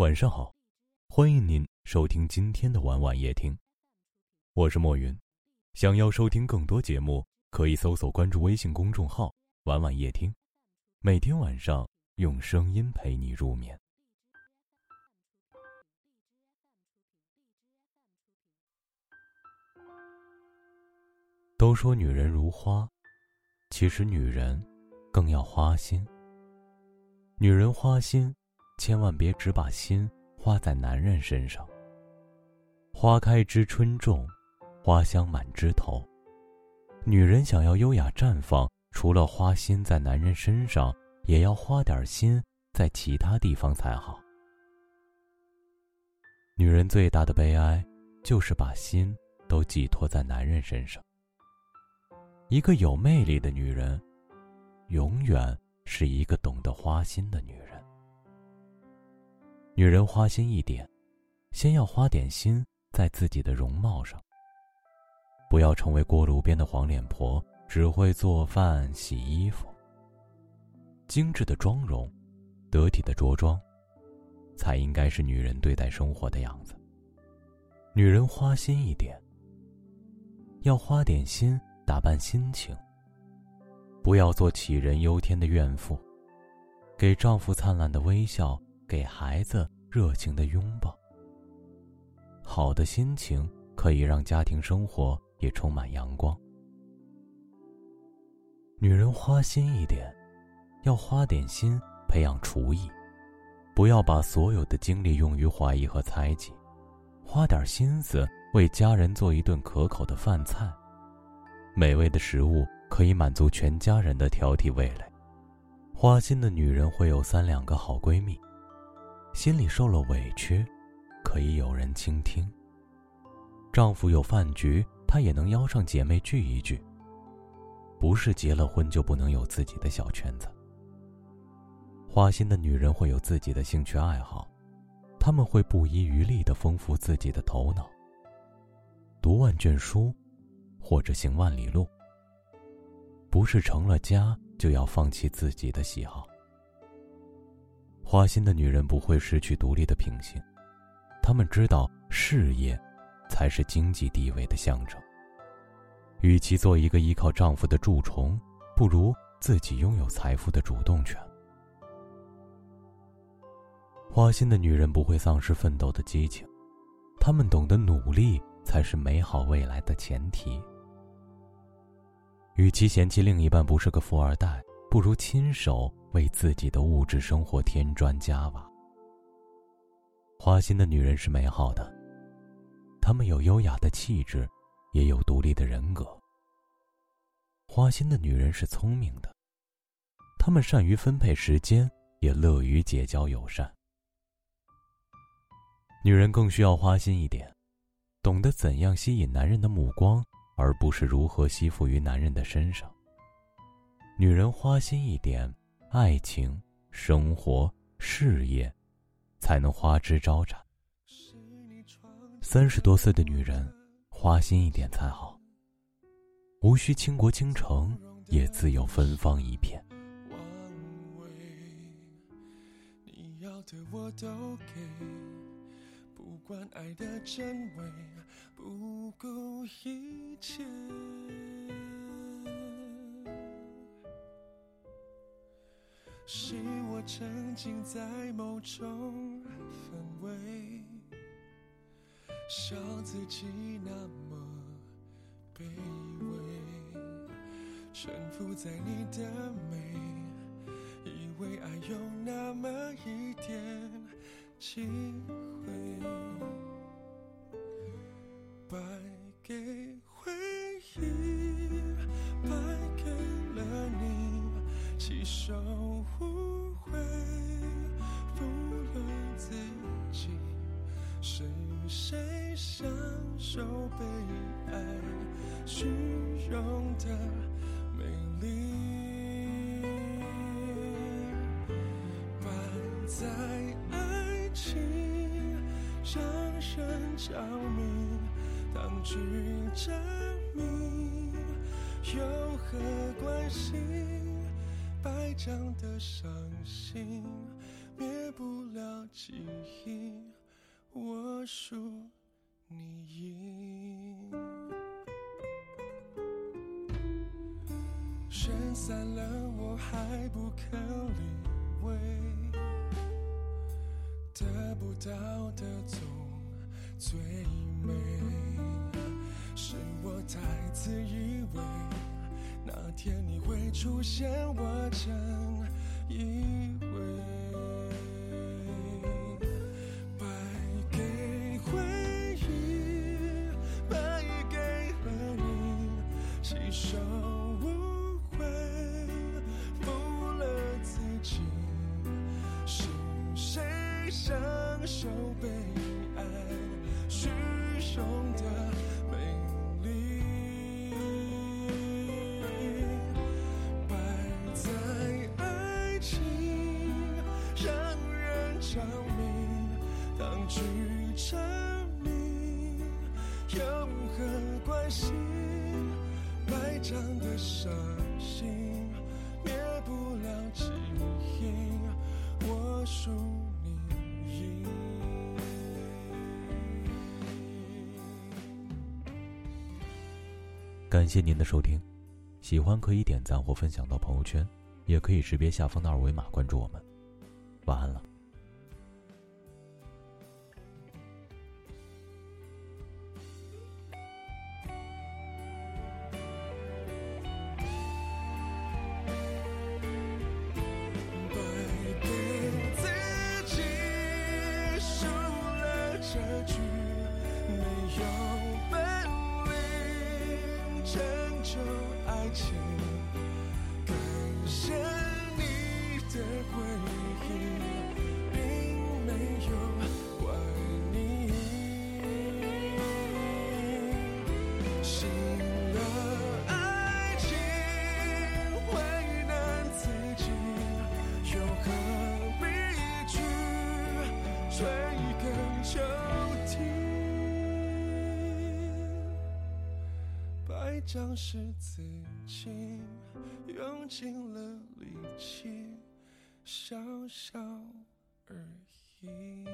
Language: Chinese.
晚上好，欢迎您收听今天的晚晚夜听，我是莫云。想要收听更多节目，可以搜索关注微信公众号“晚晚夜听”，每天晚上用声音陪你入眠。都说女人如花，其实女人更要花心。女人花心。千万别只把心花在男人身上。花开知春种，花香满枝头。女人想要优雅绽放，除了花心在男人身上，也要花点心在其他地方才好。女人最大的悲哀，就是把心都寄托在男人身上。一个有魅力的女人，永远是一个懂得花心的女人。女人花心一点，先要花点心在自己的容貌上。不要成为锅炉边的黄脸婆，只会做饭洗衣服。精致的妆容，得体的着装，才应该是女人对待生活的样子。女人花心一点，要花点心打扮心情。不要做杞人忧天的怨妇，给丈夫灿烂的微笑。给孩子热情的拥抱。好的心情可以让家庭生活也充满阳光。女人花心一点，要花点心培养厨艺，不要把所有的精力用于怀疑和猜忌，花点心思为家人做一顿可口的饭菜。美味的食物可以满足全家人的挑剔味蕾。花心的女人会有三两个好闺蜜。心里受了委屈，可以有人倾听。丈夫有饭局，她也能邀上姐妹聚一聚。不是结了婚就不能有自己的小圈子。花心的女人会有自己的兴趣爱好，她们会不遗余力的丰富自己的头脑。读万卷书，或者行万里路。不是成了家就要放弃自己的喜好。花心的女人不会失去独立的品性，她们知道事业才是经济地位的象征。与其做一个依靠丈夫的蛀虫，不如自己拥有财富的主动权。花心的女人不会丧失奋斗的激情，她们懂得努力才是美好未来的前提。与其嫌弃另一半不是个富二代，不如亲手。为自己的物质生活添砖加瓦。花心的女人是美好的，她们有优雅的气质，也有独立的人格。花心的女人是聪明的，她们善于分配时间，也乐于结交友善。女人更需要花心一点，懂得怎样吸引男人的目光，而不是如何吸附于男人的身上。女人花心一点。爱情、生活、事业，才能花枝招展。三十多岁的女人，花心一点才好。无需倾国倾城，也自有芬芳一片。不管爱的真伪，不顾一切。是我沉浸在某种氛围，笑自己那么卑微，沉浮在你的美，一手无悔，负了自己，是谁享受被爱虚荣的美丽？满在爱情，掌声着迷，当局者迷，有何关系？败仗的伤心，灭不了记忆，我输你赢。选散了，我还不肯理会，得不到的总最美。是我太自以为，那天你会出现，我真以为。败给回忆，败给了你，吸收误会，负了自己。是谁享受被爱虚荣的人着迷，当局者迷，有何关系？白长的伤心，灭不了记忆，我输你赢。感谢您的收听，喜欢可以点赞或分享到朋友圈，也可以识别下方的二维码关注我们。晚安了。情。像是自己，用尽了力气，小小而已。